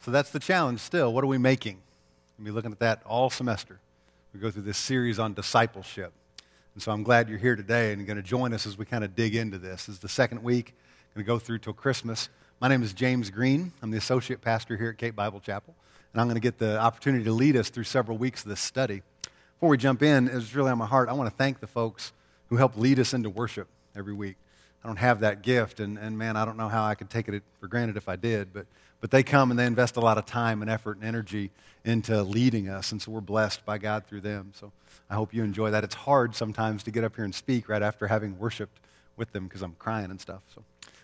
So that's the challenge still. What are we making? We'll be looking at that all semester. We go through this series on discipleship. And so I'm glad you're here today and you're going to join us as we kind of dig into this. This is the second week. Going to go through till Christmas. My name is James Green. I'm the associate pastor here at Cape Bible Chapel. And I'm going to get the opportunity to lead us through several weeks of this study. Before we jump in, it's really on my heart. I want to thank the folks who help lead us into worship every week. I don't have that gift, and, and man, I don't know how I could take it for granted if I did, but, but they come and they invest a lot of time and effort and energy into leading us, and so we're blessed by God through them. So I hope you enjoy that. It's hard sometimes to get up here and speak right after having worshiped with them because I'm crying and stuff. So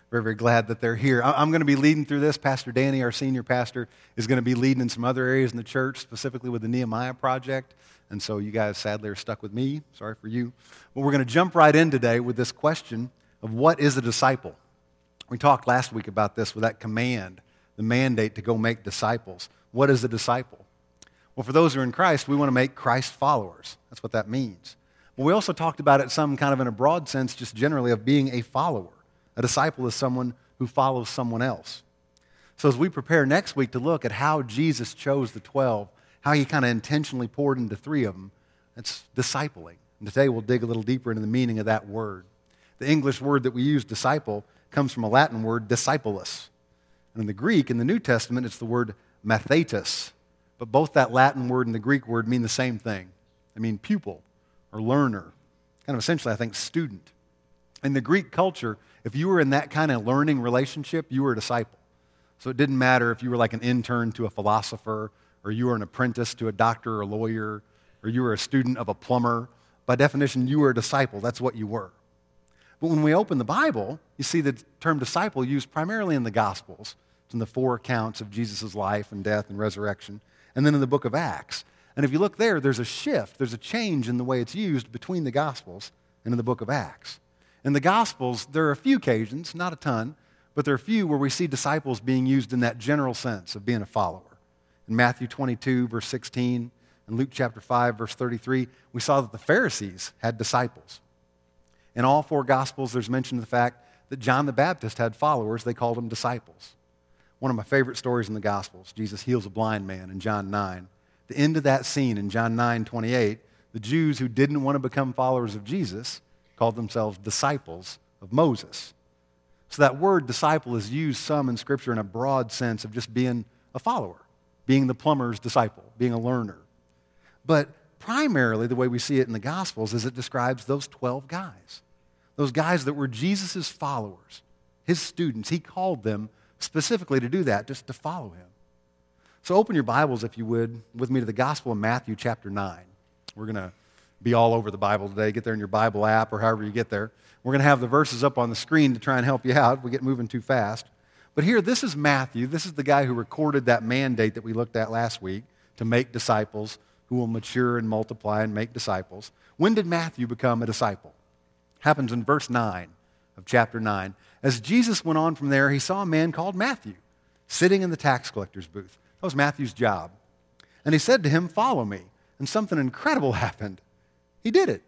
very, very glad that they're here. I'm going to be leading through this. Pastor Danny, our senior pastor, is going to be leading in some other areas in the church, specifically with the Nehemiah Project. And so you guys sadly are stuck with me. Sorry for you. But we're going to jump right in today with this question of what is a disciple. We talked last week about this with that command, the mandate to go make disciples. What is a disciple? Well, for those who are in Christ, we want to make Christ followers. That's what that means. But we also talked about it some kind of in a broad sense, just generally, of being a follower. A disciple is someone who follows someone else. So as we prepare next week to look at how Jesus chose the 12, how he kind of intentionally poured into three of them, it's discipling. And today we'll dig a little deeper into the meaning of that word. The English word that we use, disciple, comes from a Latin word, discipulus. And in the Greek, in the New Testament, it's the word mathetes. But both that Latin word and the Greek word mean the same thing. They mean pupil or learner, kind of essentially, I think, student. In the Greek culture, if you were in that kind of learning relationship, you were a disciple. So it didn't matter if you were like an intern to a philosopher, or you were an apprentice to a doctor or a lawyer, or you were a student of a plumber. By definition, you were a disciple. That's what you were. But when we open the Bible, you see the term disciple used primarily in the Gospels. In the four accounts of Jesus' life and death and resurrection, and then in the book of Acts. And if you look there, there's a shift, there's a change in the way it's used between the Gospels and in the book of Acts. In the Gospels, there are a few occasions, not a ton, but there are a few where we see disciples being used in that general sense of being a follower. In Matthew 22, verse 16, and Luke chapter 5, verse 33, we saw that the Pharisees had disciples. In all four Gospels, there's mention of the fact that John the Baptist had followers. They called them disciples. One of my favorite stories in the Gospels, Jesus heals a blind man in John 9. The end of that scene in John 9 28, the Jews who didn't want to become followers of Jesus called themselves disciples of Moses. So that word disciple is used some in Scripture in a broad sense of just being a follower, being the plumber's disciple, being a learner. But primarily, the way we see it in the Gospels is it describes those 12 guys those guys that were Jesus' followers, his students. He called them specifically to do that, just to follow him. So open your Bibles, if you would, with me to the Gospel of Matthew, chapter 9. We're going to be all over the Bible today. Get there in your Bible app or however you get there. We're going to have the verses up on the screen to try and help you out. We get moving too fast. But here, this is Matthew. This is the guy who recorded that mandate that we looked at last week to make disciples who will mature and multiply and make disciples. When did Matthew become a disciple? happens in verse 9 of chapter 9. As Jesus went on from there, he saw a man called Matthew sitting in the tax collector's booth. That was Matthew's job. And he said to him, Follow me. And something incredible happened. He did it.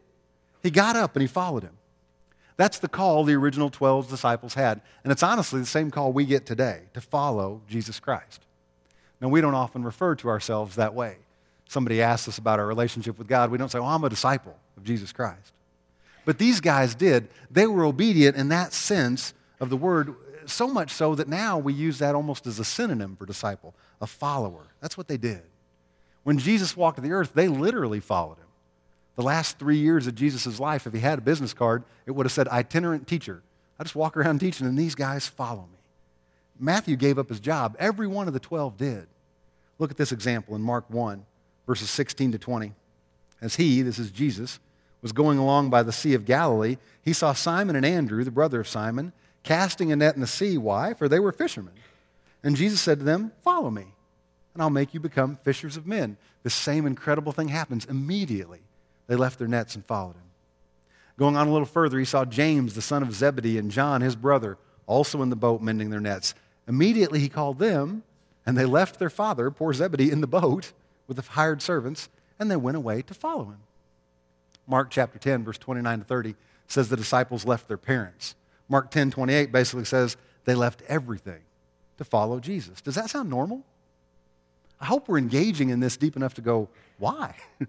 He got up and he followed him. That's the call the original 12 disciples had. And it's honestly the same call we get today to follow Jesus Christ. Now, we don't often refer to ourselves that way. Somebody asks us about our relationship with God, we don't say, Oh, I'm a disciple of Jesus Christ. But these guys did. They were obedient in that sense of the word, so much so that now we use that almost as a synonym for disciple, a follower. That's what they did. When Jesus walked the earth, they literally followed him. The last three years of Jesus' life, if he had a business card, it would have said itinerant teacher. I just walk around teaching, and these guys follow me. Matthew gave up his job. Every one of the 12 did. Look at this example in Mark 1, verses 16 to 20. As he, this is Jesus, was going along by the Sea of Galilee, he saw Simon and Andrew, the brother of Simon, casting a net in the sea. Why? For they were fishermen. And Jesus said to them, Follow me, and I'll make you become fishers of men. The same incredible thing happens immediately. They left their nets and followed him. Going on a little further, he saw James, the son of Zebedee, and John, his brother, also in the boat mending their nets. Immediately he called them, and they left their father, poor Zebedee, in the boat with the hired servants, and they went away to follow him. Mark chapter 10, verse 29 to 30 says the disciples left their parents. Mark 10, 28 basically says they left everything to follow Jesus. Does that sound normal? I hope we're engaging in this deep enough to go, why?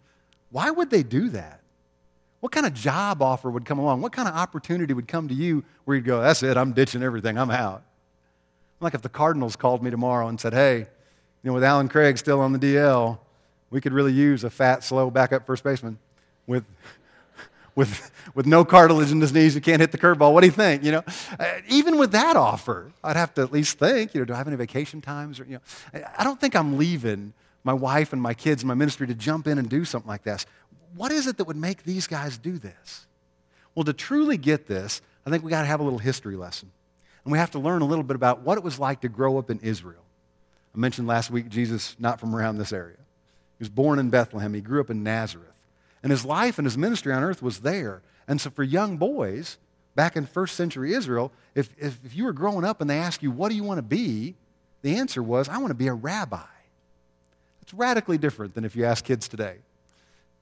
why would they do that? What kind of job offer would come along? What kind of opportunity would come to you where you'd go, that's it, I'm ditching everything, I'm out? Like if the Cardinals called me tomorrow and said, hey, you know, with Allen Craig still on the DL, we could really use a fat, slow backup first baseman with, with, with no cartilage in his knees who can't hit the curveball. What do you think? You know, uh, even with that offer, I'd have to at least think, you know, do I have any vacation times? Or, you know, I don't think I'm leaving my wife and my kids and my ministry to jump in and do something like this. What is it that would make these guys do this? Well, to truly get this, I think we got to have a little history lesson. And we have to learn a little bit about what it was like to grow up in Israel. I mentioned last week Jesus, not from around this area. He was born in Bethlehem. He grew up in Nazareth. And his life and his ministry on earth was there. And so for young boys, back in first century Israel, if, if, if you were growing up and they asked you, what do you want to be? The answer was, I want to be a rabbi. It's radically different than if you ask kids today.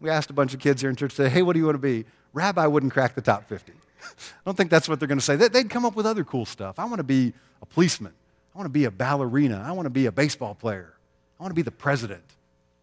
We asked a bunch of kids here in church today, hey, what do you want to be? Rabbi wouldn't crack the top 50. I don't think that's what they're going to say. They'd come up with other cool stuff. I want to be a policeman. I want to be a ballerina. I want to be a baseball player. I want to be the president.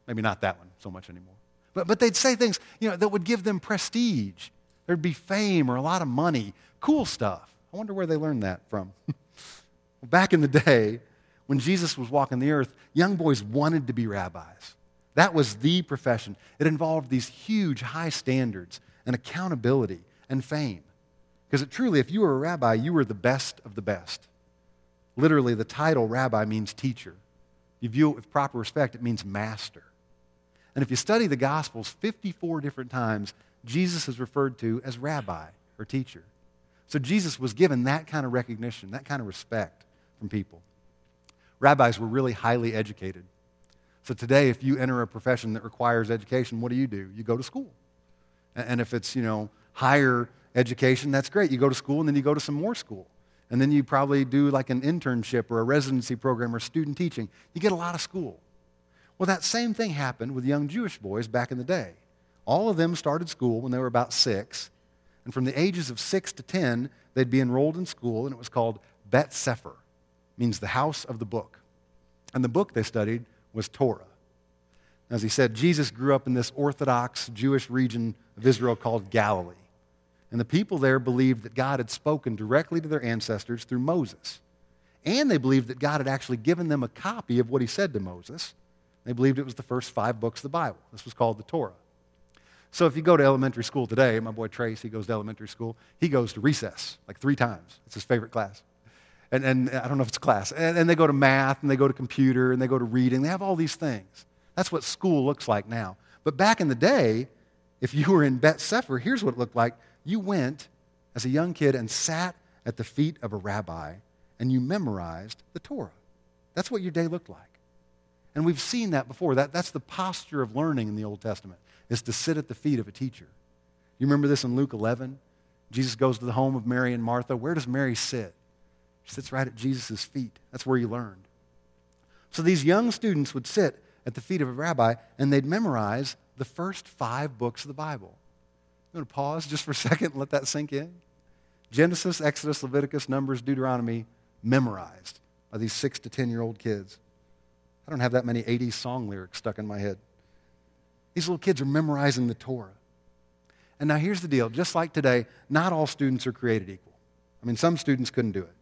Maybe not that one so much anymore. But, but they'd say things you know, that would give them prestige. There'd be fame or a lot of money, cool stuff. I wonder where they learned that from. Back in the day, when Jesus was walking the earth, young boys wanted to be rabbis. That was the profession. It involved these huge, high standards and accountability and fame. Because it truly, if you were a rabbi, you were the best of the best. Literally, the title rabbi means teacher. You view it with proper respect, it means master. And if you study the Gospels, 54 different times, Jesus is referred to as rabbi or teacher. So Jesus was given that kind of recognition, that kind of respect from people. Rabbis were really highly educated. So today, if you enter a profession that requires education, what do you do? You go to school. And if it's, you know, higher education, that's great. You go to school and then you go to some more school. And then you probably do like an internship or a residency program or student teaching. You get a lot of school. Well, that same thing happened with young Jewish boys back in the day. All of them started school when they were about six. And from the ages of six to ten, they'd be enrolled in school, and it was called Bet Sefer, means the house of the book. And the book they studied was Torah. As he said, Jesus grew up in this Orthodox Jewish region of Israel called Galilee. And the people there believed that God had spoken directly to their ancestors through Moses. And they believed that God had actually given them a copy of what he said to Moses. They believed it was the first five books of the Bible. This was called the Torah. So if you go to elementary school today, my boy Trace, he goes to elementary school, he goes to recess like three times. It's his favorite class. And, and I don't know if it's class. And, and they go to math, and they go to computer, and they go to reading. They have all these things. That's what school looks like now. But back in the day, if you were in Bet Sefer, here's what it looked like you went as a young kid and sat at the feet of a rabbi and you memorized the Torah. That's what your day looked like. And we've seen that before. That, that's the posture of learning in the Old Testament, is to sit at the feet of a teacher. You remember this in Luke 11? Jesus goes to the home of Mary and Martha. Where does Mary sit? She sits right at Jesus' feet. That's where you learned. So these young students would sit at the feet of a rabbi and they'd memorize the first five books of the Bible. I'm going to pause just for a second and let that sink in. Genesis, Exodus, Leviticus, Numbers, Deuteronomy, memorized by these six to 10 year old kids. I don't have that many 80s song lyrics stuck in my head. These little kids are memorizing the Torah. And now here's the deal just like today, not all students are created equal. I mean, some students couldn't do it.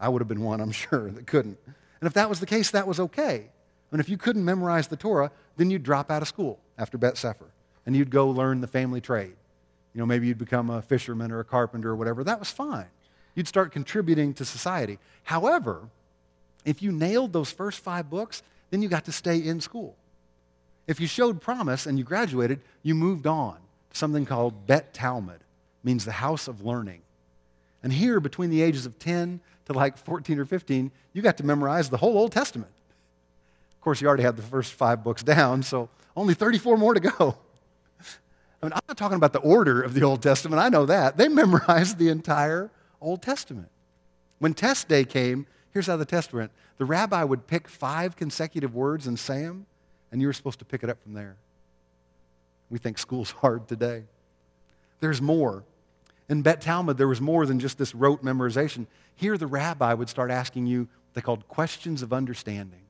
I would have been one, I'm sure, that couldn't. And if that was the case, that was okay. And if you couldn't memorize the Torah, then you'd drop out of school after Bet Sefer and you'd go learn the family trade. You know, maybe you'd become a fisherman or a carpenter or whatever. That was fine. You'd start contributing to society. However, if you nailed those first five books, then you got to stay in school. If you showed promise and you graduated, you moved on to something called Bet Talmud, means the house of learning. And here, between the ages of 10 to like 14 or 15, you got to memorize the whole Old Testament. Of course, you already had the first five books down, so only 34 more to go. I mean, I'm not talking about the order of the Old Testament. I know that. They memorized the entire Old Testament. When test day came, here's how the test went the rabbi would pick five consecutive words and say them, and you were supposed to pick it up from there. We think school's hard today. There's more. In Bet Talmud, there was more than just this rote memorization. Here, the rabbi would start asking you what they called questions of understanding.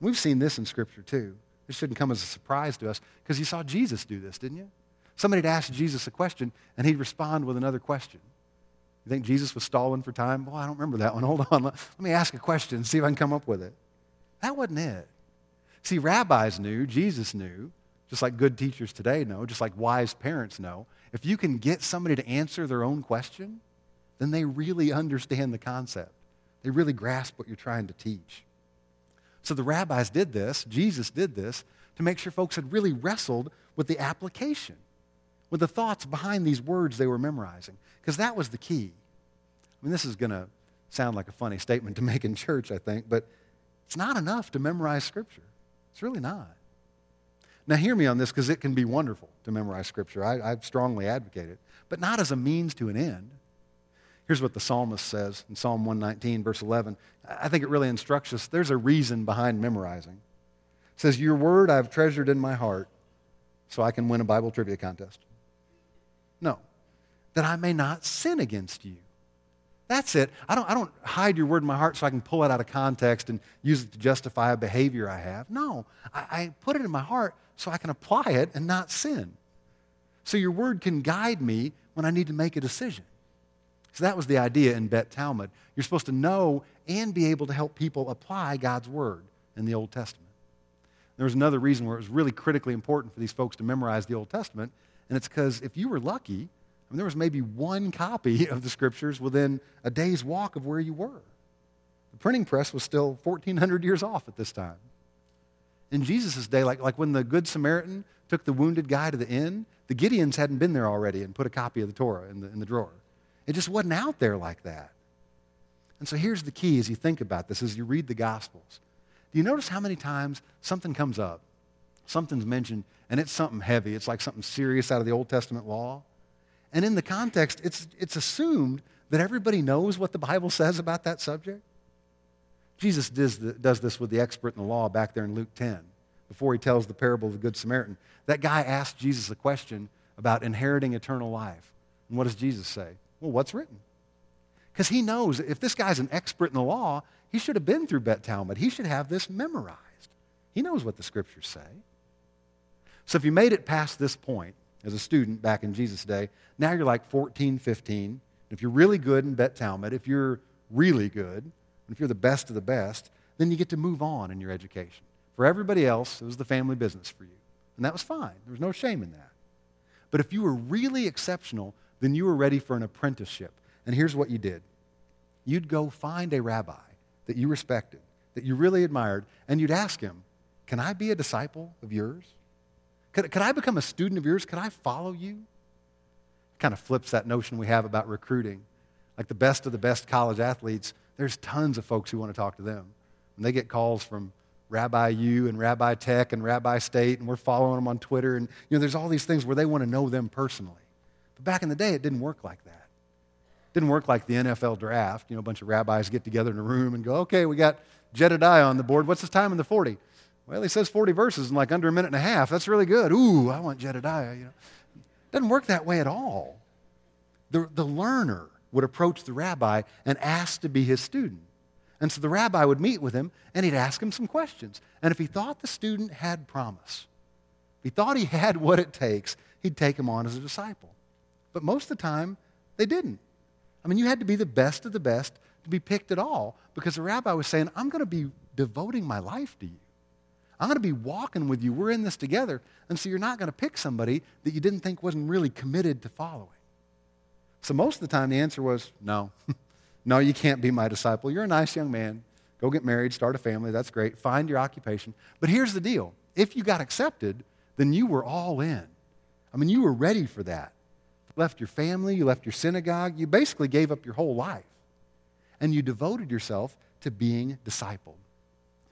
We've seen this in Scripture too. This shouldn't come as a surprise to us because you saw Jesus do this, didn't you? Somebody'd ask Jesus a question and he'd respond with another question. You think Jesus was stalling for time? Well, I don't remember that one. Hold on. Let, me ask a question and see if I can come up with it. That wasn't it. See, rabbis knew, Jesus knew, just like good teachers today know, just like wise parents know, if you can get somebody to answer their own question, then they really understand the concept. They really grasp what you're trying to teach. So the rabbis did this, Jesus did this, to make sure folks had really wrestled with the application, with the thoughts behind these words they were memorizing, because that was the key. I mean, this is going to sound like a funny statement to make in church, I think, but it's not enough to memorize Scripture. It's really not. Now, hear me on this because it can be wonderful to memorize Scripture. I, I strongly advocate it, but not as a means to an end. Here's what the psalmist says in Psalm 119, verse 11. I think it really instructs us there's a reason behind memorizing. It says, Your word I've treasured in my heart so I can win a Bible trivia contest. No, that I may not sin against you. That's it. I don't, I don't hide your word in my heart so I can pull it out of context and use it to justify a behavior I have. No, I, I put it in my heart so I can apply it and not sin. So your word can guide me when I need to make a decision. So that was the idea in Bet Talmud. You're supposed to know and be able to help people apply God's word in the Old Testament. There was another reason where it was really critically important for these folks to memorize the Old Testament, and it's because if you were lucky, I mean, there was maybe one copy of the scriptures within a day's walk of where you were. The printing press was still 1,400 years off at this time. In Jesus' day, like, like when the Good Samaritan took the wounded guy to the inn, the Gideons hadn't been there already and put a copy of the Torah in the, in the drawer. It just wasn't out there like that. And so here's the key as you think about this, as you read the Gospels. Do you notice how many times something comes up, something's mentioned, and it's something heavy? It's like something serious out of the Old Testament law. And in the context, it's, it's assumed that everybody knows what the Bible says about that subject. Jesus does, the, does this with the expert in the law back there in Luke 10, before he tells the parable of the Good Samaritan. That guy asked Jesus a question about inheriting eternal life. And what does Jesus say? Well, what's written? Because he knows if this guy's an expert in the law, he should have been through Bet Talmud. He should have this memorized. He knows what the scriptures say. So if you made it past this point as a student back in Jesus' day, now you're like 14, 15. If you're really good in Bet Talmud, if you're really good, and if you're the best of the best, then you get to move on in your education. For everybody else, it was the family business for you. And that was fine. There was no shame in that. But if you were really exceptional, then you were ready for an apprenticeship. And here's what you did you'd go find a rabbi that you respected, that you really admired, and you'd ask him, Can I be a disciple of yours? Could, could I become a student of yours? Could I follow you? It kind of flips that notion we have about recruiting. Like the best of the best college athletes, there's tons of folks who want to talk to them. And they get calls from Rabbi U and Rabbi Tech and Rabbi State, and we're following them on Twitter. And you know, there's all these things where they want to know them personally. But back in the day, it didn't work like that. It didn't work like the NFL draft. You know, a bunch of rabbis get together in a room and go, okay, we got Jedediah on the board. What's his time in the 40? Well, he says 40 verses in like under a minute and a half. That's really good. Ooh, I want Jedediah. You know, doesn't work that way at all. The, the learner would approach the rabbi and ask to be his student. And so the rabbi would meet with him and he'd ask him some questions. And if he thought the student had promise, if he thought he had what it takes, he'd take him on as a disciple. But most of the time, they didn't. I mean, you had to be the best of the best to be picked at all because the rabbi was saying, I'm going to be devoting my life to you. I'm going to be walking with you. We're in this together. And so you're not going to pick somebody that you didn't think wasn't really committed to following. So most of the time, the answer was no. no, you can't be my disciple. You're a nice young man. Go get married, start a family. That's great. Find your occupation. But here's the deal if you got accepted, then you were all in. I mean, you were ready for that You left your family, you left your synagogue, you basically gave up your whole life. And you devoted yourself to being discipled,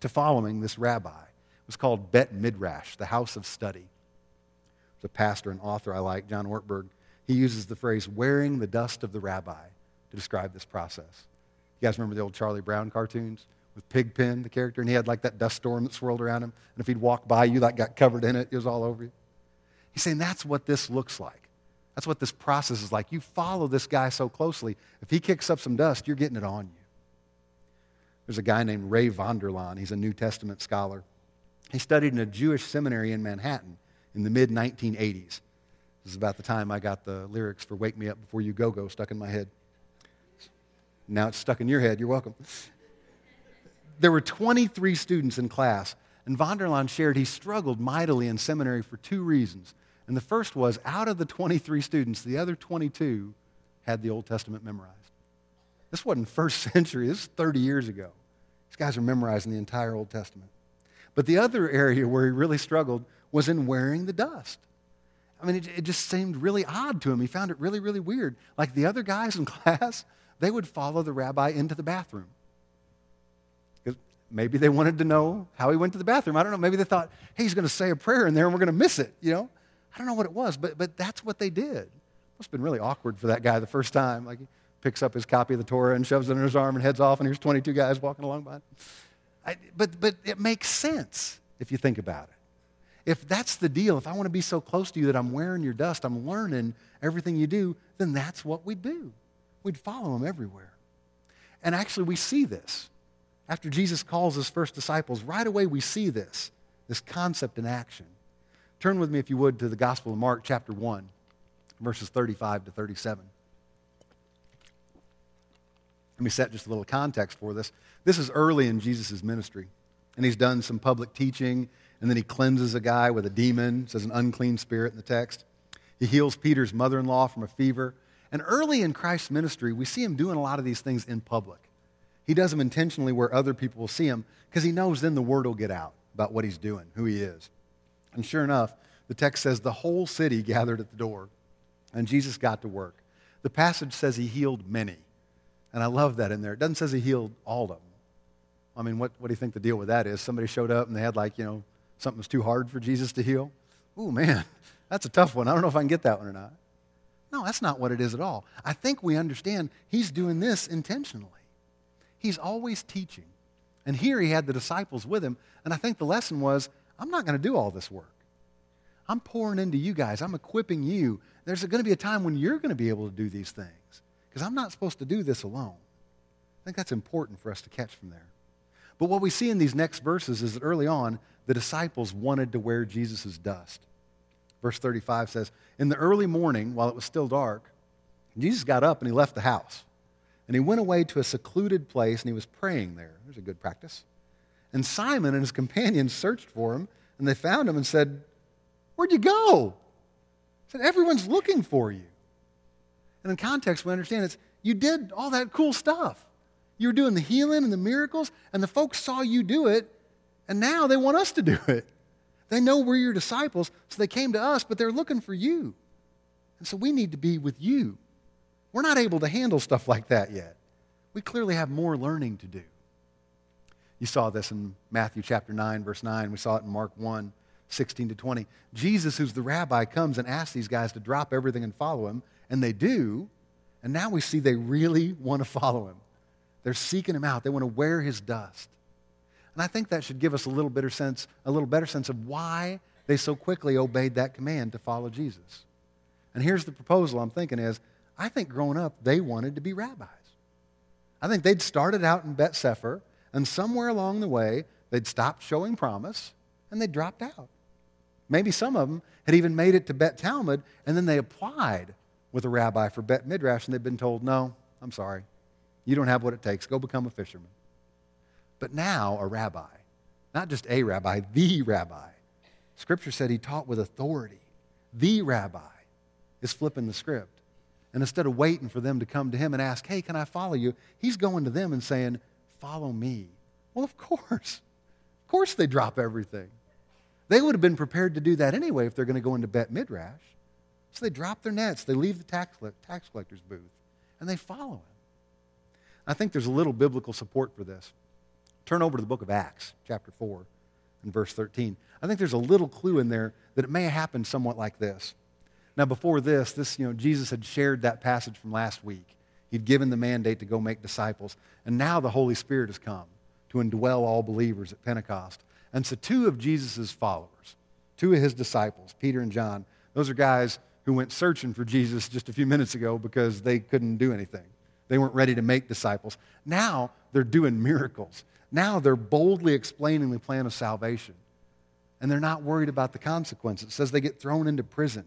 to following this rabbi. Was called Bet Midrash, the house of study. There's a pastor and author I like, John Ortberg. He uses the phrase wearing the dust of the rabbi to describe this process. You guys remember the old Charlie Brown cartoons? with Pigpen, the character, and he had like that dust storm that swirled around him. And if he'd walk by you, that got covered in it. It was all over you. He's saying that's what this looks like. That's what this process is like. You follow this guy so closely. If he kicks up some dust, you're getting it on you. There's a guy named Ray Vander Laan. He's a New Testament scholar. He studied in a Jewish seminary in Manhattan in the mid 1980s. This is about the time I got the lyrics for Wake Me Up Before You Go Go stuck in my head. Now it's stuck in your head. You're welcome. There were 23 students in class, and Vander Laan shared he struggled mightily in seminary for two reasons. And the first was out of the 23 students, the other 22 had the Old Testament memorized. This wasn't first century, this is 30 years ago. These guys are memorizing the entire Old Testament. But the other area where he really struggled was in wearing the dust. I mean, it, it, just seemed really odd to him. He found it really, really weird. Like the other guys in class, they would follow the rabbi into the bathroom. Because maybe they wanted to know how he went to the bathroom. I don't know. Maybe they thought, hey, he's going to say a prayer in there and we're going to miss it, you know? I don't know what it was, but, but that's what they did. It must have been really awkward for that guy the first time. Like he picks up his copy of the Torah and shoves it in his arm and heads off, and here's 22 guys walking along behind him. I, but, but it makes sense if you think about it if that's the deal, if I want to be so close to you that I'm wearing your dust, I'm learning everything you do, then that's what we'd do. We'd follow him everywhere. And actually, we see this. After Jesus calls his first disciples, right away we see this, this concept in action. Turn with me, if you would, to the Gospel of Mark, chapter 1, verses 35 to 37. Let me set just a little context for this. This is early in Jesus' ministry, and he's done some public teaching and then he cleanses a guy with a demon, says an unclean spirit in the text. He heals Peter's mother in law from a fever. And early in Christ's ministry, we see him doing a lot of these things in public. He does them intentionally where other people will see him because he knows then the word will get out about what he's doing, who he is. And sure enough, the text says the whole city gathered at the door, and Jesus got to work. The passage says he healed many. And I love that in there. It doesn't say he healed all of them. I mean, what, what do you think the deal with that is? Somebody showed up and they had like, you know, something was too hard for Jesus to heal? Oh, man, that's a tough one. I don't know if I can get that one or not. No, that's not what it is at all. I think we understand he's doing this intentionally. He's always teaching. And here he had the disciples with him. And I think the lesson was I'm not going to do all this work. I'm pouring into you guys, I'm equipping you. There's going to be a time when you're going to be able to do these things because I'm not supposed to do this alone. I think that's important for us to catch from there. But what we see in these next verses is that early on, the disciples wanted to wear Jesus' dust. Verse 35 says, In the early morning, while it was still dark, Jesus got up and he left the house. And he went away to a secluded place and he was praying there. There's a good practice. And Simon and his companions searched for him and they found him and said, Where'd you go? He said, Everyone's looking for you. And in context, we understand it's you did all that cool stuff. You were doing the healing and the miracles, and the folks saw you do it, and now they want us to do it. They know we're your disciples, so they came to us, but they're looking for you. And so we need to be with you. We're not able to handle stuff like that yet. We clearly have more learning to do. You saw this in Matthew chapter 9, verse 9. We saw it in Mark 1, 16 to 20. Jesus, who's the rabbi, comes and asks these guys to drop everything and follow him, and they do. And now we see they really want to follow him. They're seeking him out. They want to wear his dust. And I think that should give us a little better sense, a little better sense of why they so quickly obeyed that command to follow Jesus. And here's the proposal I'm thinking is, I think growing up, they wanted to be rabbis. I think they'd started out in Bet Sefer, and somewhere along the way, they'd stopped showing promise, and they dropped out. Maybe some of them had even made it to Bet Talmud, and then they applied with a rabbi for Bet Midrash, and they'd been told, no, I'm sorry. You don't have what it takes. Go become a fisherman. But now, a rabbi, not just a rabbi, the rabbi. Scripture said he taught with authority. The rabbi is flipping the script. And instead of waiting for them to come to him and ask, hey, can I follow you? He's going to them and saying, follow me. Well, of course. Of course they drop everything. They would have been prepared to do that anyway if they're going to go into Bet Midrash. So they drop their nets, they leave the tax, tax collector's booth, and they follow him. I think there's a little biblical support for this. Turn over to the book of Acts, chapter 4, and verse 13. I think there's a little clue in there that it may have happened somewhat like this. Now, before this, this, you know, Jesus had shared that passage from last week. He'd given the mandate to go make disciples. And now the Holy Spirit has come to indwell all believers at Pentecost. And so, two of Jesus' followers, two of his disciples, Peter and John, those are guys who went searching for Jesus just a few minutes ago because they couldn't do anything. they weren't ready to make disciples. Now they're doing miracles. Now they're boldly explaining the plan of salvation. And they're not worried about the consequences. It says they get thrown into prison.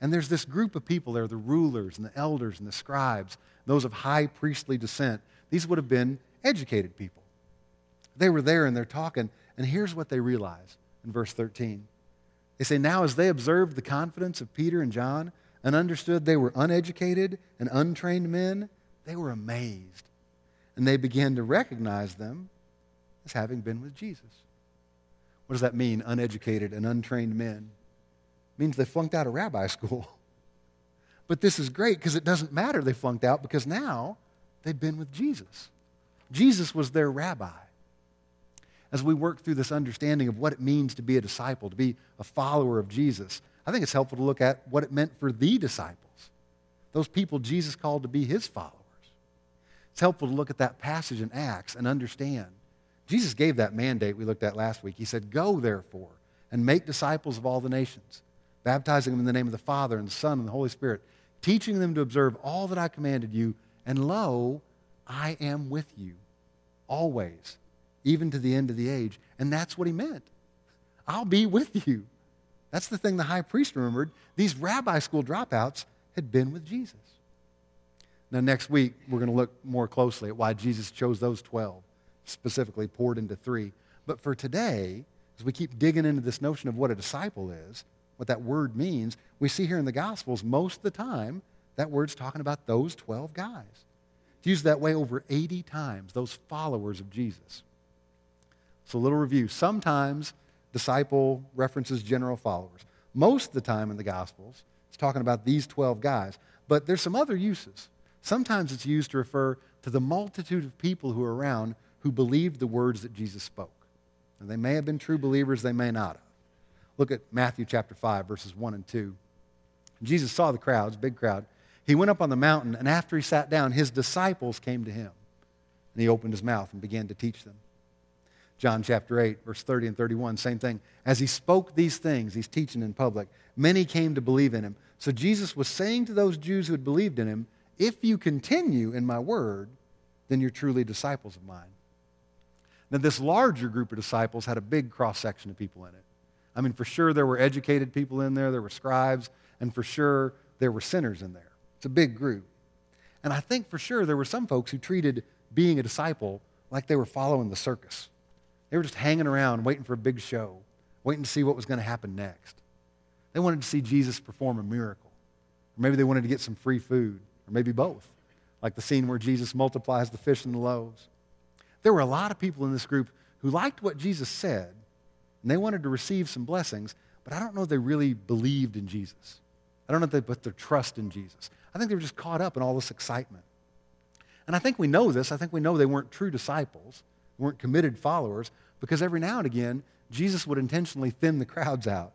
And there's this group of people there the rulers and the elders and the scribes, those of high priestly descent. These would have been educated people. They were there and they're talking, and here's what they realize in verse 13. They say, Now as they observed the confidence of Peter and John and understood they were uneducated and untrained men, they were amazed. And they began to recognize them as having been with Jesus. What does that mean, uneducated and untrained men? It means they flunked out of rabbi school. But this is great because it doesn't matter they flunked out because now they've been with Jesus. Jesus was their rabbi as we work through this understanding of what it means to be a disciple, to be a follower of Jesus, I think it's helpful to look at what it meant for the disciples, those people Jesus called to be his followers. It's helpful to look at that passage in Acts and understand. Jesus gave that mandate we looked at last week. He said, Go, therefore, and make disciples of all the nations, baptizing them in the name of the Father and the Son and the Holy Spirit, teaching them to observe all that I commanded you, and lo, I am with you always even to the end of the age. And that's what he meant. I'll be with you. That's the thing the high priest remembered. These rabbi school dropouts had been with Jesus. Now, next week, we're going to look more closely at why Jesus chose those 12, specifically poured into three. But for today, as we keep digging into this notion of what a disciple is, what that word means, we see here in the Gospels most of the time that word's talking about those 12 guys. It's used that way over 80 times, those followers of Jesus. So, a little review. Sometimes disciple references general followers. Most of the time in the Gospels, it's talking about these 12 guys. But there's some other uses. Sometimes it's used to refer to the multitude of people who are around who believed the words that Jesus spoke. And they may have been true believers, they may not have. Look at Matthew chapter 5, verses 1 and 2. Jesus saw the crowds, big crowd. He went up on the mountain, and after he sat down, his disciples came to him. And he opened his mouth and began to teach them. John chapter 8, verse 30 and 31, same thing. As he spoke these things, he's teaching in public, many came to believe in him. So Jesus was saying to those Jews who had believed in him, If you continue in my word, then you're truly disciples of mine. Now, this larger group of disciples had a big cross section of people in it. I mean, for sure there were educated people in there, there were scribes, and for sure there were sinners in there. It's a big group. And I think for sure there were some folks who treated being a disciple like they were following the circus. They were just hanging around waiting for a big show, waiting to see what was going to happen next. They wanted to see Jesus perform a miracle. Or maybe they wanted to get some free food, or maybe both, like the scene where Jesus multiplies the fish and the loaves. There were a lot of people in this group who liked what Jesus said, and they wanted to receive some blessings, but I don't know if they really believed in Jesus. I don't know if they put their trust in Jesus. I think they were just caught up in all this excitement. And I think we know this. I think we know they weren't true disciples weren't committed followers because every now and again, Jesus would intentionally thin the crowds out.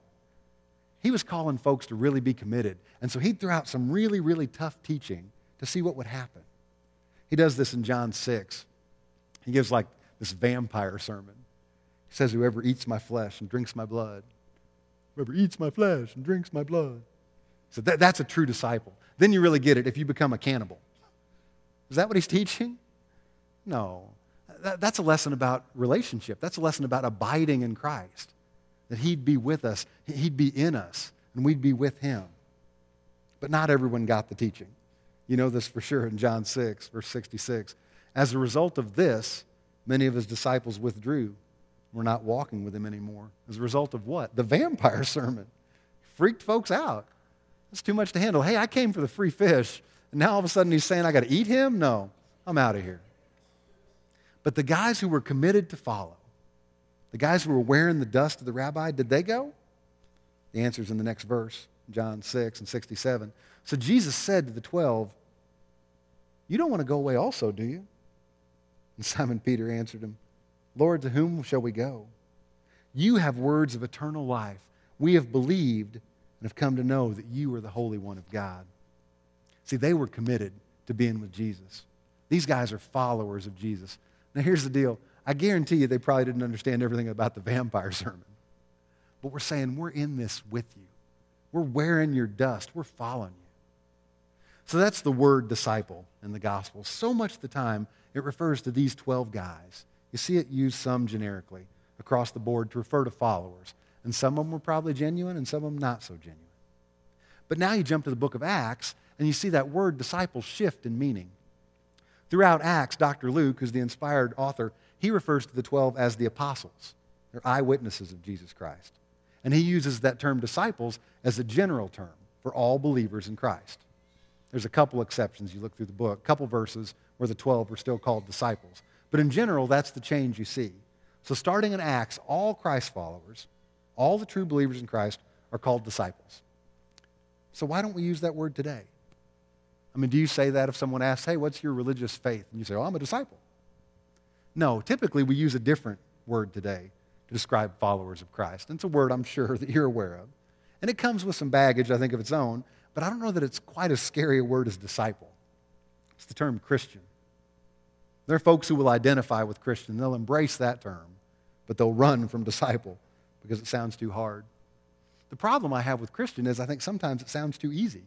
He was calling folks to really be committed. And so he'd throw out some really, really tough teaching to see what would happen. He does this in John 6. He gives like this vampire sermon. He says, Whoever eats my flesh and drinks my blood, whoever eats my flesh and drinks my blood. So that, that's a true disciple. Then you really get it if you become a cannibal. Is that what he's teaching? No that, that's a lesson about relationship. That's a lesson about abiding in Christ. That He'd be with us, He'd be in us, and we'd be with Him. But not everyone got the teaching. You know this for sure in John 6, verse 66. As a result of this, many of his disciples withdrew. We're not walking with him anymore. As a result of what? The vampire sermon. Freaked folks out. That's too much to handle. Hey, I came for the free fish, and now all of a sudden he's saying I got to eat him? No, I'm out of here. But the guys who were committed to follow, the guys who were wearing the dust of the rabbi, did they go? The answer is in the next verse, John 6 and 67. So Jesus said to the twelve, You don't want to go away also, do you? And Simon Peter answered him, Lord, to whom shall we go? You have words of eternal life. We have believed and have come to know that you are the Holy One of God. See, they were committed to being with Jesus. These guys are followers of Jesus. Now, here's the deal I guarantee you they probably didn't understand everything about the vampire sermon. But we're saying we're in this with you. We're wearing your dust, we're following you. So that's the word disciple in the gospel. So much of the time, it refers to these 12 guys. You see it used some generically across the board to refer to followers. And some of them were probably genuine and some of them not so genuine. But now you jump to the book of Acts and you see that word disciple shift in meaning. Throughout Acts, Dr. Luke, who's the inspired author, he refers to the 12 as the apostles. They're eyewitnesses of Jesus Christ. And he uses that term disciples as a general term for all believers in Christ. There's a couple exceptions you look through the book, a couple verses where the 12 were still called disciples. But in general, that's the change you see. So starting in Acts, all Christ followers, all the true believers in Christ are called disciples. So why don't we use that word today? I mean, do you say that if someone asks, hey, what's your religious faith? And you say, oh, I'm a disciple. No, typically we use a different word today to describe followers of Christ. And it's a word I'm sure that you're aware of. And it comes with some baggage, I think, of its own, but I don't know that it's quite as scary a word as disciple. It's the term Christian. There are folks who will identify with Christian, they'll embrace that term, but they'll run from disciple because it sounds too hard. The problem I have with Christian is I think sometimes it sounds too easy.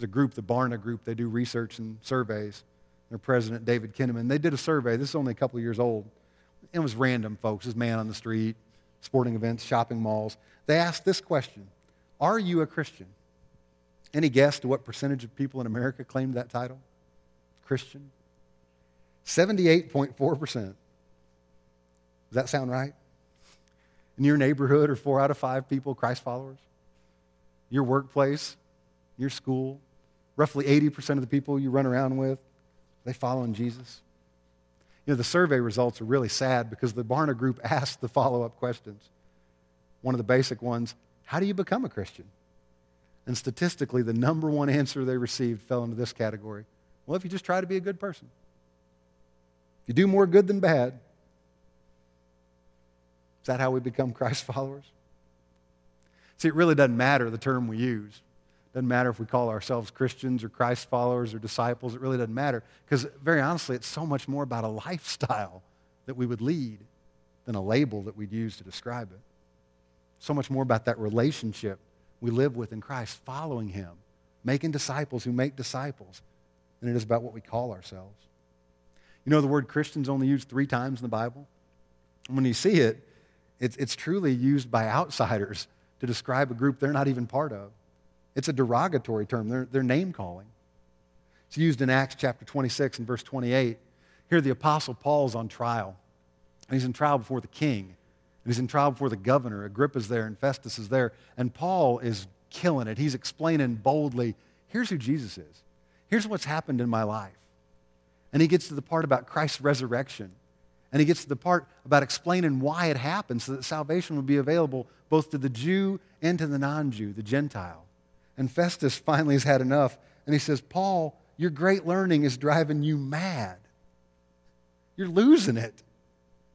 There's a group, the Barna Group, they do research and surveys. Their president, David Kinnaman, they did a survey. This is only a couple of years old. It was random, folks. This man on the street, sporting events, shopping malls. They asked this question Are you a Christian? Any guess to what percentage of people in America claimed that title? Christian? 78.4%. Does that sound right? In your neighborhood are four out of five people Christ followers? Your workplace, your school, roughly 80% of the people you run around with, they following Jesus? You know, the survey results are really sad because the Barna group asked the follow up questions. One of the basic ones How do you become a Christian? And statistically, the number one answer they received fell into this category. Well, if you just try to be a good person, if you do more good than bad, is that how we become Christ followers? See, it really doesn't matter the term we use. Doesn't matter if we call ourselves Christians or Christ followers or disciples. It really doesn't matter because, very honestly, it's so much more about a lifestyle that we would lead than a label that we'd use to describe it. So much more about that relationship we live with in Christ, following Him, making disciples who make disciples, than it is about what we call ourselves. You know, the word Christian's only used three times in the Bible. And when you see it, it's, it's truly used by outsiders to describe a group they're not even part of. It's a derogatory term, they're, they're name calling. It's used in Acts chapter 26 and verse 28. Here, the Apostle Paul's on trial. And he's in trial before the king. And he's in trial before the governor. Agrippa's there and Festus is there. And Paul is killing it. He's explaining boldly here's who Jesus is. Here's what's happened in my life. And he gets to the part about Christ's resurrection. And he gets to the part about explaining why it happened so that salvation would be available both to the Jew and to the non Jew, the Gentile. And Festus finally has had enough. And he says, Paul, your great learning is driving you mad. You're losing it.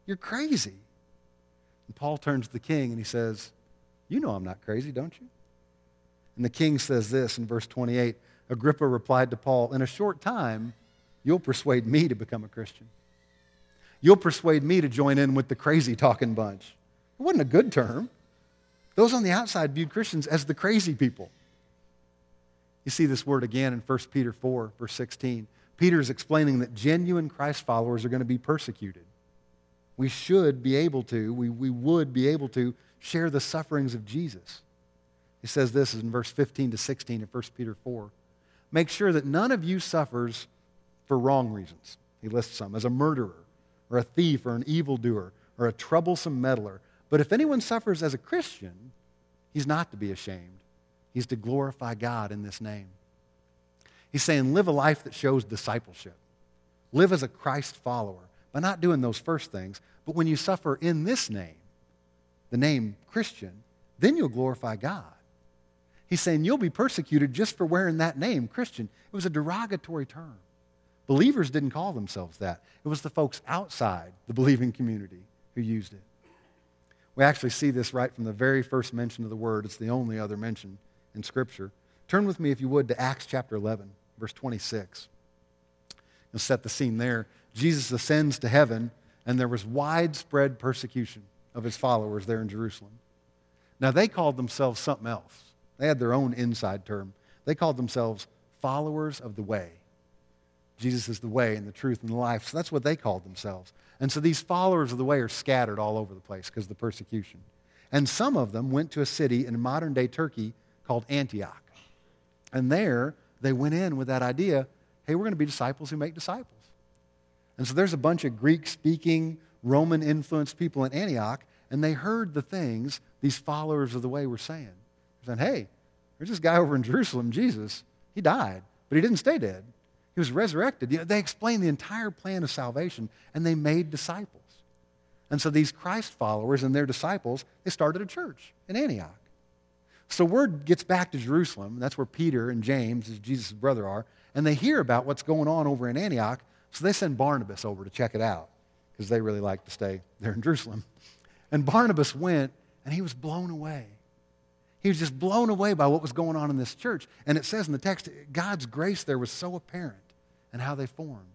You're crazy. And Paul turns to the king and he says, You know I'm not crazy, don't you? And the king says this in verse 28 Agrippa replied to Paul, In a short time, you'll persuade me to become a Christian. You'll persuade me to join in with the crazy talking bunch. It wasn't a good term. Those on the outside viewed Christians as the crazy people. You see this word again in 1 Peter 4, verse 16. Peter is explaining that genuine Christ followers are going to be persecuted. We should be able to, we, we would be able to share the sufferings of Jesus. He says this in verse 15 to 16 of 1 Peter 4. Make sure that none of you suffers for wrong reasons. He lists some as a murderer, or a thief, or an evildoer, or a troublesome meddler. But if anyone suffers as a Christian, he's not to be ashamed. He's to glorify God in this name. He's saying, live a life that shows discipleship. Live as a Christ follower by not doing those first things. But when you suffer in this name, the name Christian, then you'll glorify God. He's saying you'll be persecuted just for wearing that name, Christian. It was a derogatory term. Believers didn't call themselves that. It was the folks outside the believing community who used it. We actually see this right from the very first mention of the word. It's the only other mention in Scripture. Turn with me, if you would, to Acts chapter 11, verse 26. And set the scene there. Jesus ascends to heaven, and there was widespread persecution of his followers there in Jerusalem. Now, they called themselves something else. They had their own inside term. They called themselves followers of the way. Jesus is the way and the truth and the life. So that's what they called themselves. And so these followers of the way are scattered all over the place because of the persecution. And some of them went to a city in modern day Turkey called Antioch. And there they went in with that idea hey, we're going to be disciples who make disciples. And so there's a bunch of Greek speaking, Roman influenced people in Antioch, and they heard the things these followers of the way were saying. They're saying, hey, there's this guy over in Jerusalem, Jesus. He died, but he didn't stay dead. He was resurrected. You know, they explained the entire plan of salvation, and they made disciples. And so these Christ followers and their disciples, they started a church in Antioch. So word gets back to Jerusalem. That's where Peter and James, Jesus' brother, are. And they hear about what's going on over in Antioch. So they send Barnabas over to check it out because they really like to stay there in Jerusalem. And Barnabas went, and he was blown away. He was just blown away by what was going on in this church. And it says in the text, God's grace there was so apparent and how they formed.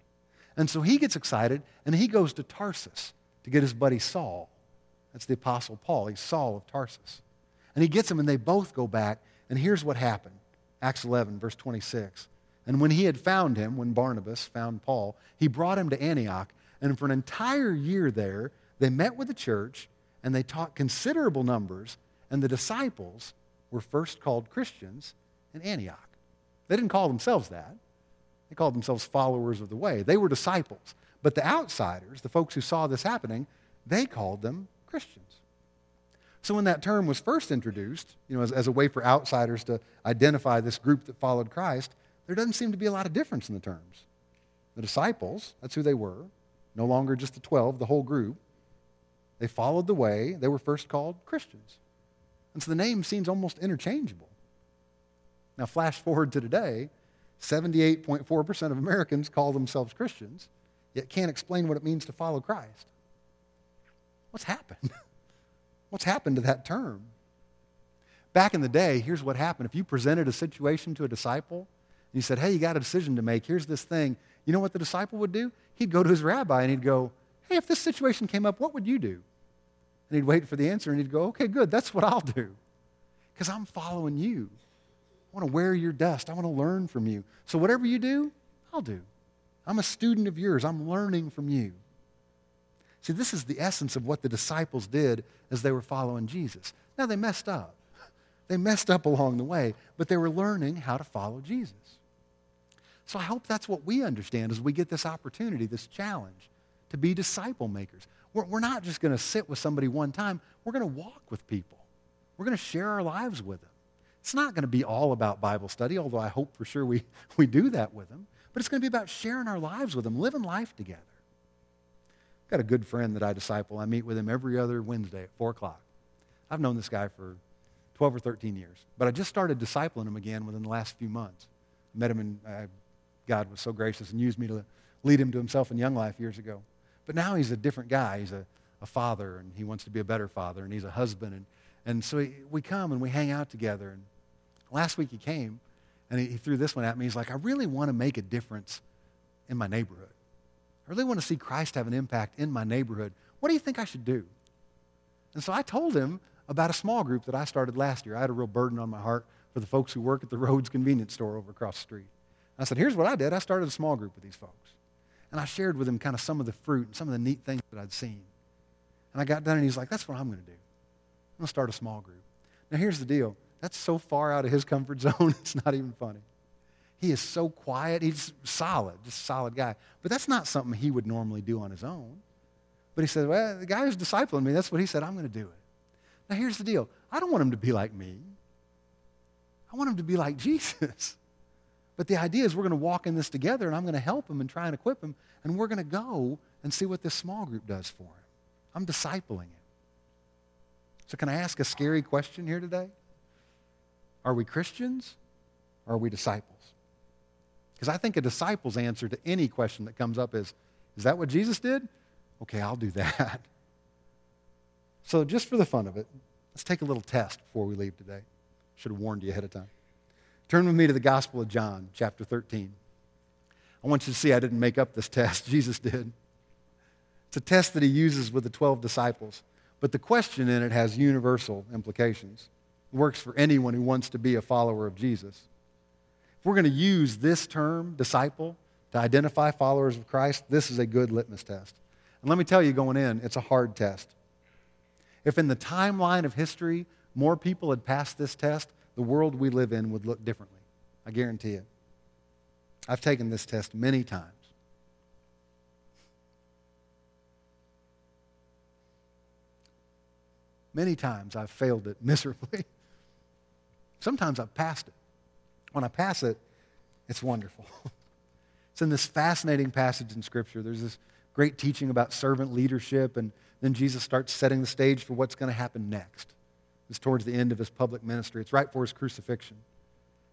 And so he gets excited, and he goes to Tarsus to get his buddy Saul. That's the Apostle Paul. He's Saul of Tarsus. And he gets him, and they both go back. And here's what happened Acts 11, verse 26. And when he had found him, when Barnabas found Paul, he brought him to Antioch. And for an entire year there, they met with the church and they taught considerable numbers. And the disciples were first called Christians in Antioch. They didn't call themselves that, they called themselves followers of the way. They were disciples. But the outsiders, the folks who saw this happening, they called them Christians. So when that term was first introduced, you know, as, as, a way for outsiders to identify this group that followed Christ, there doesn't seem to be a lot of difference in the terms. The disciples, that's who they were, no longer just the 12, the whole group. They followed the way. They were first called Christians. And so the name seems almost interchangeable. Now, flash forward to today 78.4% of Americans call themselves Christians, yet can't explain what it means to follow Christ. What's happened? What's happened to that term? Back in the day, here's what happened. If you presented a situation to a disciple and you said, hey, you got a decision to make, here's this thing, you know what the disciple would do? He'd go to his rabbi and he'd go, hey, if this situation came up, what would you do? And he'd wait for the answer and he'd go, okay, good, that's what I'll do. Because I'm following you. I want to wear your dust. I want to learn from you. So whatever you do, I'll do. I'm a student of yours. I'm learning from you. See, this is the essence of what the disciples did as they were following Jesus. Now, they messed up. They messed up along the way, but they were learning how to follow Jesus. So I hope that's what we understand as we get this opportunity, this challenge to be disciple makers. We're, we're not just going to sit with somebody one time, we're going to walk with people. We're going to share our lives with them. It's not going to be all about Bible study, although I hope for sure we, we do that with them. But it's going to be about sharing our lives with them, living life together. I've got a good friend that I disciple. I meet with him every other Wednesday at 4 o'clock. I've known this guy for 12 or 13 years, but I just started discipling him again within the last few months. I met him, and uh, God was so gracious and used me to lead him to himself in Young Life years ago. But now he's a different guy. He's a, a father, and he wants to be a better father, and he's a husband. And, and so he, we come and we hang out together. And last week he came, and he, he threw this one at me. He's like, I really want to make a difference in my neighborhood. I really want to see Christ have an impact in my neighborhood. What do you think I should do? And so I told him about a small group that I started last year. I had a real burden on my heart for the folks who work at the Rhodes convenience store over across the street. I said, here's what I did. I started a small group with these folks. And I shared with him kind of some of the fruit and some of the neat things that I'd seen. And I got done and he's like, that's what I'm going to do. I'm going to start a small group. Now here's the deal. That's so far out of his comfort zone, it's not even funny. He is so quiet. He's solid, just a solid guy. But that's not something he would normally do on his own. But he said, well, the guy who's discipling me, that's what he said, I'm going to do it. Now here's the deal. I don't want him to be like me. I want him to be like Jesus. But the idea is we're going to walk in this together, and I'm going to help him and try and equip him, and we're going to go and see what this small group does for him. I'm discipling him. So, can I ask a scary question here today? Are we Christians or are we disciples? Because I think a disciple's answer to any question that comes up is Is that what Jesus did? Okay, I'll do that. So, just for the fun of it, let's take a little test before we leave today. Should have warned you ahead of time. Turn with me to the Gospel of John, chapter 13. I want you to see I didn't make up this test, Jesus did. It's a test that he uses with the 12 disciples, but the question in it has universal implications. It works for anyone who wants to be a follower of Jesus. If we're going to use this term, disciple, to identify followers of Christ, this is a good litmus test. And let me tell you, going in, it's a hard test. If in the timeline of history more people had passed this test, the world we live in would look differently. I guarantee it. I've taken this test many times. Many times I've failed it miserably. Sometimes I've passed it. When I pass it, it's wonderful. it's in this fascinating passage in Scripture. There's this great teaching about servant leadership, and then Jesus starts setting the stage for what's going to happen next. It's towards the end of his public ministry. It's right before his crucifixion.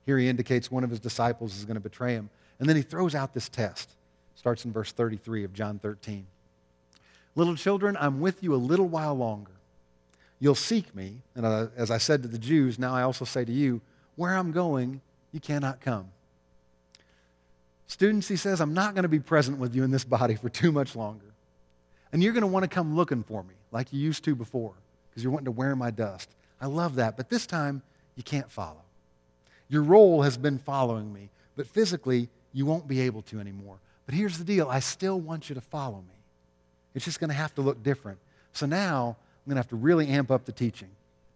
Here he indicates one of his disciples is going to betray him. And then he throws out this test. Starts in verse 33 of John 13. Little children, I'm with you a little while longer. You'll seek me. And uh, as I said to the Jews, now I also say to you, where I'm going, you cannot come. Students, he says, I'm not going to be present with you in this body for too much longer. And you're going to want to come looking for me like you used to before because you're wanting to wear my dust. I love that. But this time, you can't follow. Your role has been following me, but physically, you won't be able to anymore. But here's the deal I still want you to follow me. It's just going to have to look different. So now, I'm going to have to really amp up the teaching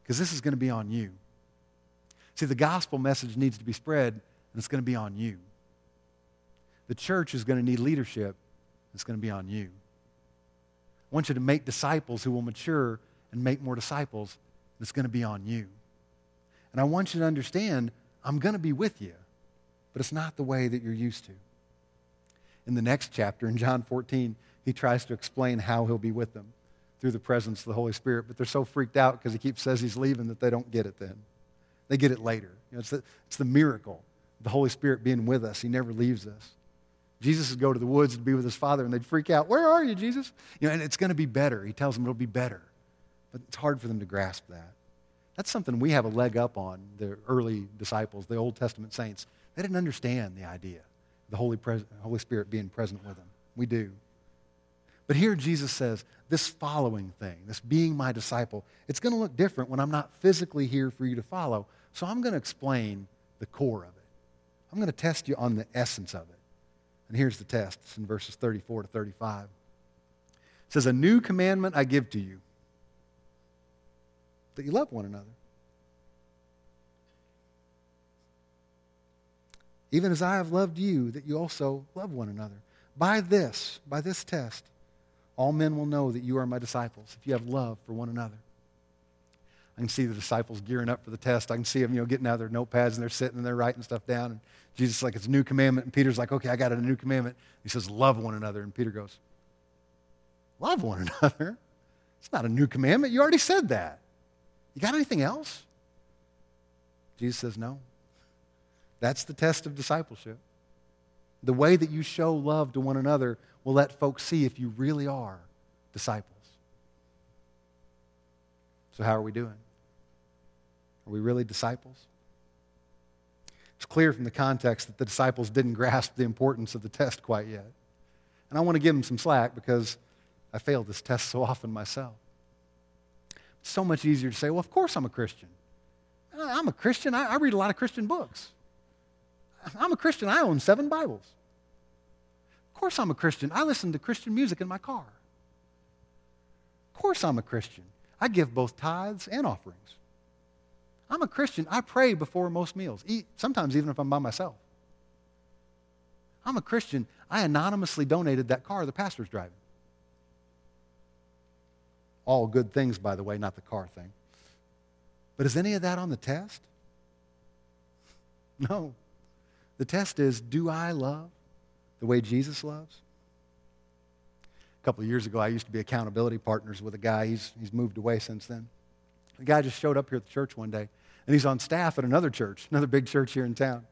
because this is going to be on you. See, the gospel message needs to be spread, and it's going to be on you. The church is going to need leadership, it's going to be on you. I want you to make disciples who will mature and make more disciples, and it's going to be on you. And I want you to understand I'm going to be with you, but it's not the way that you're used to. In the next chapter, in John 14, he tries to explain how he'll be with them through the presence of the Holy Spirit, but they're so freaked out because he keeps says he's leaving that they don't get it then. They get it later. You know, it's, the, it's the miracle, the Holy Spirit being with us. He never leaves us. Jesus would go to the woods to be with his father, and they'd freak out. Where are you, Jesus? You know, and it's going to be better. He tells them it'll be better. But it's hard for them to grasp that. That's something we have a leg up on, the early disciples, the Old Testament saints. They didn't understand the idea, the Holy, Pres- Holy Spirit being present with them. We do. But here Jesus says, this following thing, this being my disciple, it's going to look different when I'm not physically here for you to follow. So I'm going to explain the core of it. I'm going to test you on the essence of it. And here's the test. It's in verses 34 to 35. It says, A new commandment I give to you that you love one another. Even as I have loved you, that you also love one another. By this, by this test, all men will know that you are my disciples if you have love for one another. I can see the disciples gearing up for the test. I can see them, you know, getting out their notepads and they're sitting and they're writing stuff down. And Jesus is like, it's a new commandment. And Peter's like, okay, I got a new commandment. He says, love one another. And Peter goes, love one another? It's not a new commandment. You already said that. You got anything else? Jesus says, No. That's the test of discipleship. The way that you show love to one another will let folks see if you really are disciples. So, how are we doing? Are we really disciples? It's clear from the context that the disciples didn't grasp the importance of the test quite yet. And I want to give them some slack because I failed this test so often myself It's so much easier to say, well, of course I'm a Christian. Uh, I'm a Christian. I, I read a lot of Christian books. I'm a Christian. I own seven Bibles. Of course I'm a Christian. I listen to Christian music in my car. Of course I'm a Christian. I give both tithes and offerings. I'm a Christian. I pray before most meals, eat, sometimes even if I'm by myself. I'm a Christian. I anonymously donated that car the pastor's driving. All good things, by the way, not the car thing. But is any of that on the test? No. The test is do I love the way Jesus loves? A couple of years ago, I used to be accountability partners with a guy. He's, he's moved away since then. The guy just showed up here at the church one day, and he's on staff at another church, another big church here in town.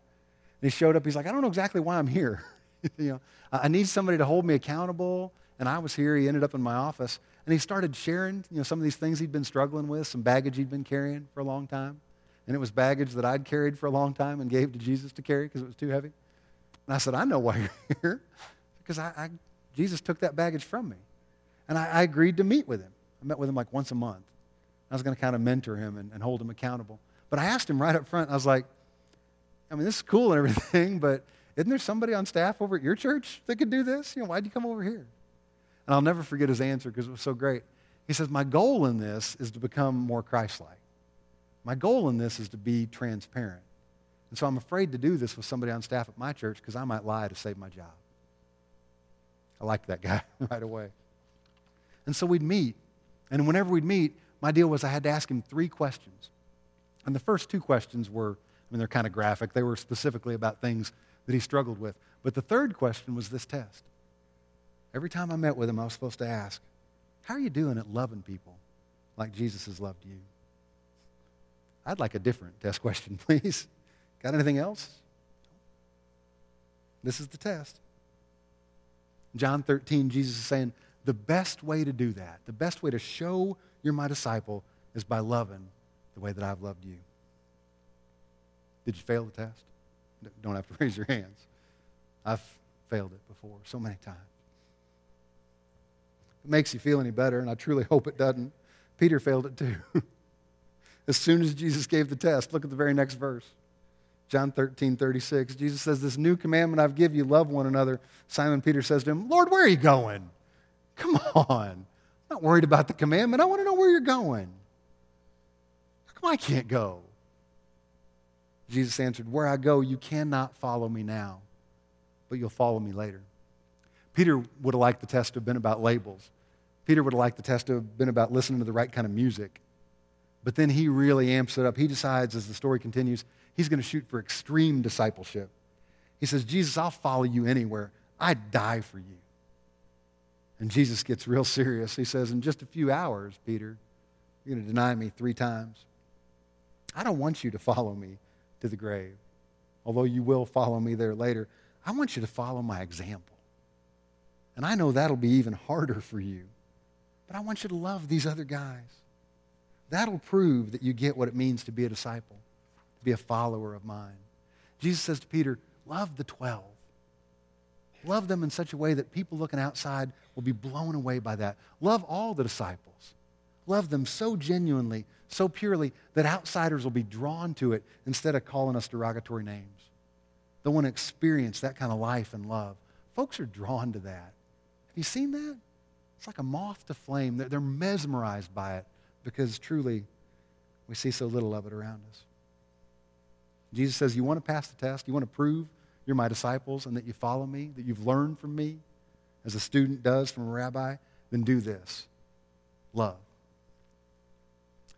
And he showed up, he's like, I don't know exactly why I'm here. you know, I need somebody to hold me accountable. And I was here. He ended up in my office. And he started sharing, you know, some of these things he'd been struggling with, some baggage he'd been carrying for a long time. And it was baggage that I'd carried for a long time and gave to Jesus to carry because it was too heavy. And I said, I know why you're here. because I, I, Jesus took that baggage from me. And I, I, agreed to meet with him. I met with him like once a month. I was going to kind of mentor him and, and hold him accountable. But I asked him right up front, I was like, I mean, this is cool and everything, but isn't there somebody on staff over at your church that could do this? You know, why'd you come over here? And I'll never forget his answer because it was so great. He says, My goal in this is to become more Christ like. My goal in this is to be transparent. And so I'm afraid to do this with somebody on staff at my church because I might lie to save my job. I liked that guy right away. And so we'd meet. And whenever we'd meet, my deal was I had to ask him three questions. And the first two questions were, I mean, they're kind of graphic. They were specifically about things that he struggled with. But the third question was this test. Every time I met with him, I was supposed to ask, How are you doing at loving people like Jesus has loved you? I'd like a different test question, please. Got anything else? This is the test. John 13, Jesus is saying, the best way to do that, the best way to show you're my disciple is by loving the way that I've loved you. Did you fail the test? Don't have to raise your hands. I've failed it before so many times. It makes you feel any better, and I truly hope it doesn't, Peter failed it too. as soon as Jesus gave the test, look at the very next verse. John 13, 36. Jesus says, This new commandment I've give you, love one another. Simon Peter says to him, Lord, where are you going? Come on. I'm not worried about the commandment. I want to know where you're going. I can't go? Jesus answered, Where I go, you cannot follow me now, but you'll follow me later. Peter would have liked the test to have been about labels. Peter would have liked the test to have been about listening to the right kind of music. But then he really amps it up. He decides, as the story continues, he's going to shoot for extreme discipleship. He says, Jesus, I'll follow you anywhere. I'd die for you. And Jesus gets real serious. He says, In just a few hours, Peter, you're going to deny me three times. I don't want you to follow me to the grave, although you will follow me there later. I want you to follow my example. And I know that'll be even harder for you. But I want you to love these other guys. That'll prove that you get what it means to be a disciple, to be a follower of mine. Jesus says to Peter, Love the 12. Love them in such a way that people looking outside will be blown away by that. Love all the disciples. Love them so genuinely, so purely, that outsiders will be drawn to it instead of calling us derogatory names. They want to experience that kind of life and love. Folks are drawn to that. Have you seen that? It's like a moth to flame. They're, mesmerized by it because truly we see so little of it around us. Jesus says, You want to pass the test? You want to prove you're my disciples and that you follow me, that you've learned from me, as a student does from a rabbi? Then do this love.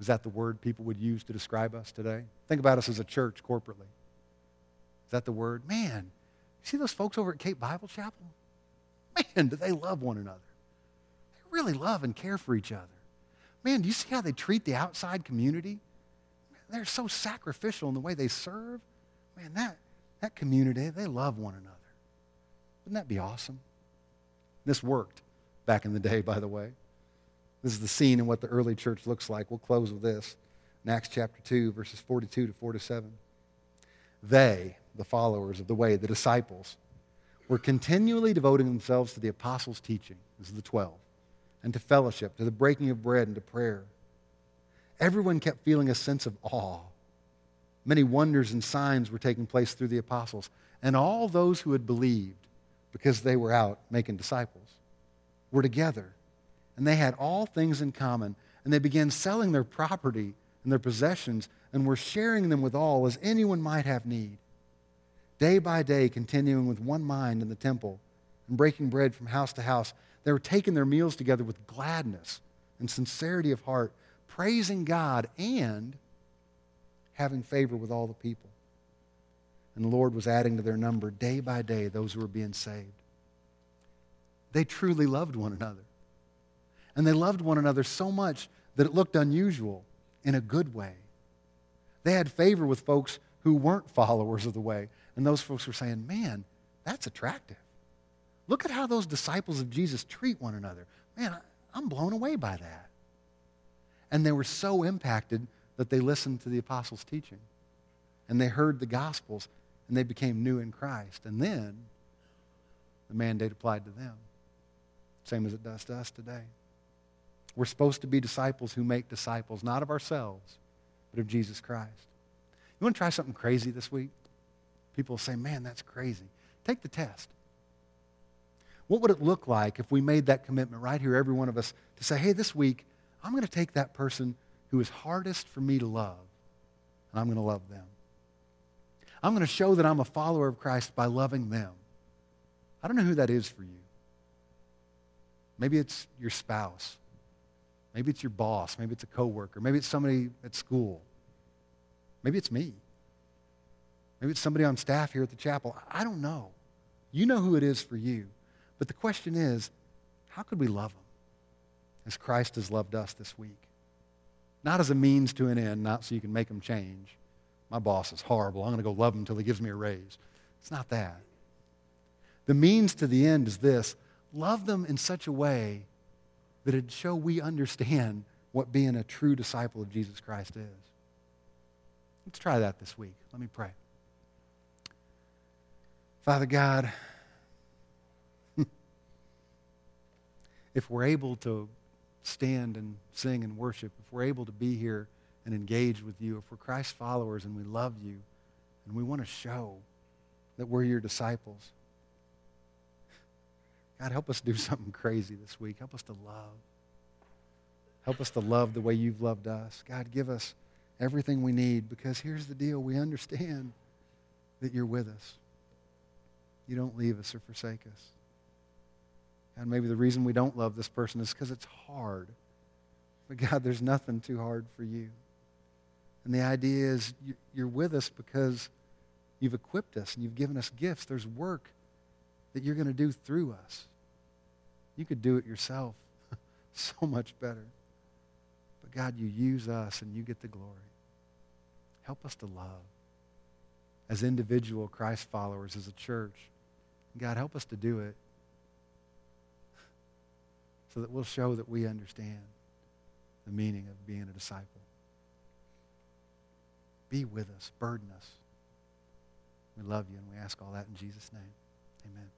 Is that the word people would use to describe us today? Think about us as a church corporately. Is that the word? Man, you see those folks over at Cape Bible Chapel? Man, do they love one another. They really love and care for each other. Man, do you see how they treat the outside community? They're so sacrificial in the way they serve. Man, that, that community, they love one another. Wouldn't that be awesome? This worked back in the day, by the way. This is the scene in what the early church looks like. We'll close with this in Acts chapter 2, verses 42 to 47. They, the followers of the way, the disciples, were continually devoting themselves to the apostles' teaching. This is the 12 and to fellowship, to the breaking of bread and to prayer. Everyone kept feeling a sense of awe. Many wonders and signs were taking place through the apostles, and all those who had believed, because they were out making disciples, were together. And they had all things in common, and they began selling their property and their possessions and were sharing them with all as anyone might have need. Day by day, continuing with one mind in the temple and breaking bread from house to house they were taking their meals together with gladness and sincerity of heart, praising God and having favor with all the people. And the Lord was adding to their number day by day those who were being saved. They truly loved one another. And they loved one another so much that it looked unusual in a good way. They had favor with folks who weren't followers of the way. And those folks were saying, man, that's attractive. Look at how those disciples of Jesus treat one another. Man, I'm blown away by that. And they were so impacted that they listened to the apostles' teaching. And they heard the gospels and they became new in Christ. And then the mandate applied to them, same as it does to us today. We're supposed to be disciples who make disciples, not of ourselves, but of Jesus Christ. You want to try something crazy this week? People say, man, that's crazy. Take the test. What would it look like if we made that commitment right here, every one of us, to say, hey, this week, I'm going to take that person who is hardest for me to love, and I'm going to love them. I'm going to show that I'm a follower of Christ by loving them. I don't know who that is for you. Maybe it's your spouse. Maybe it's your boss. Maybe it's a coworker. Maybe it's somebody at school. Maybe it's me. Maybe it's somebody on staff here at the chapel. I don't know. You know who it is for you. But the question is, how could we love them as Christ has loved us this week? Not as a means to an end, not so you can make them change. My boss is horrible. I'm going to go love him until he gives me a raise. It's not that. The means to the end is this love them in such a way that it'd show we understand what being a true disciple of Jesus Christ is. Let's try that this week. Let me pray. Father God, if we're able to stand and sing and worship, if we're able to be here and engage with you, if we're Christ followers and we love you and we want to show that we're your disciples, God, help us do something crazy this week. Help us to love. Help us to love the way you've loved us. God, give us everything we need because here's the deal we understand that you're with us. You don't leave us or forsake us. And maybe the reason we don't love this person is because it's hard. But God, there's nothing too hard for you. And the idea is you're with us because you've equipped us and you've given us gifts. There's work that you're going to do through us. You could do it yourself so much better. But God, you use us and you get the glory. Help us to love as individual Christ followers, as a church. God, help us to do it so that we'll show that we understand the meaning of being a disciple. Be with us, burden us. We love you, and we ask all that in Jesus' name. Amen.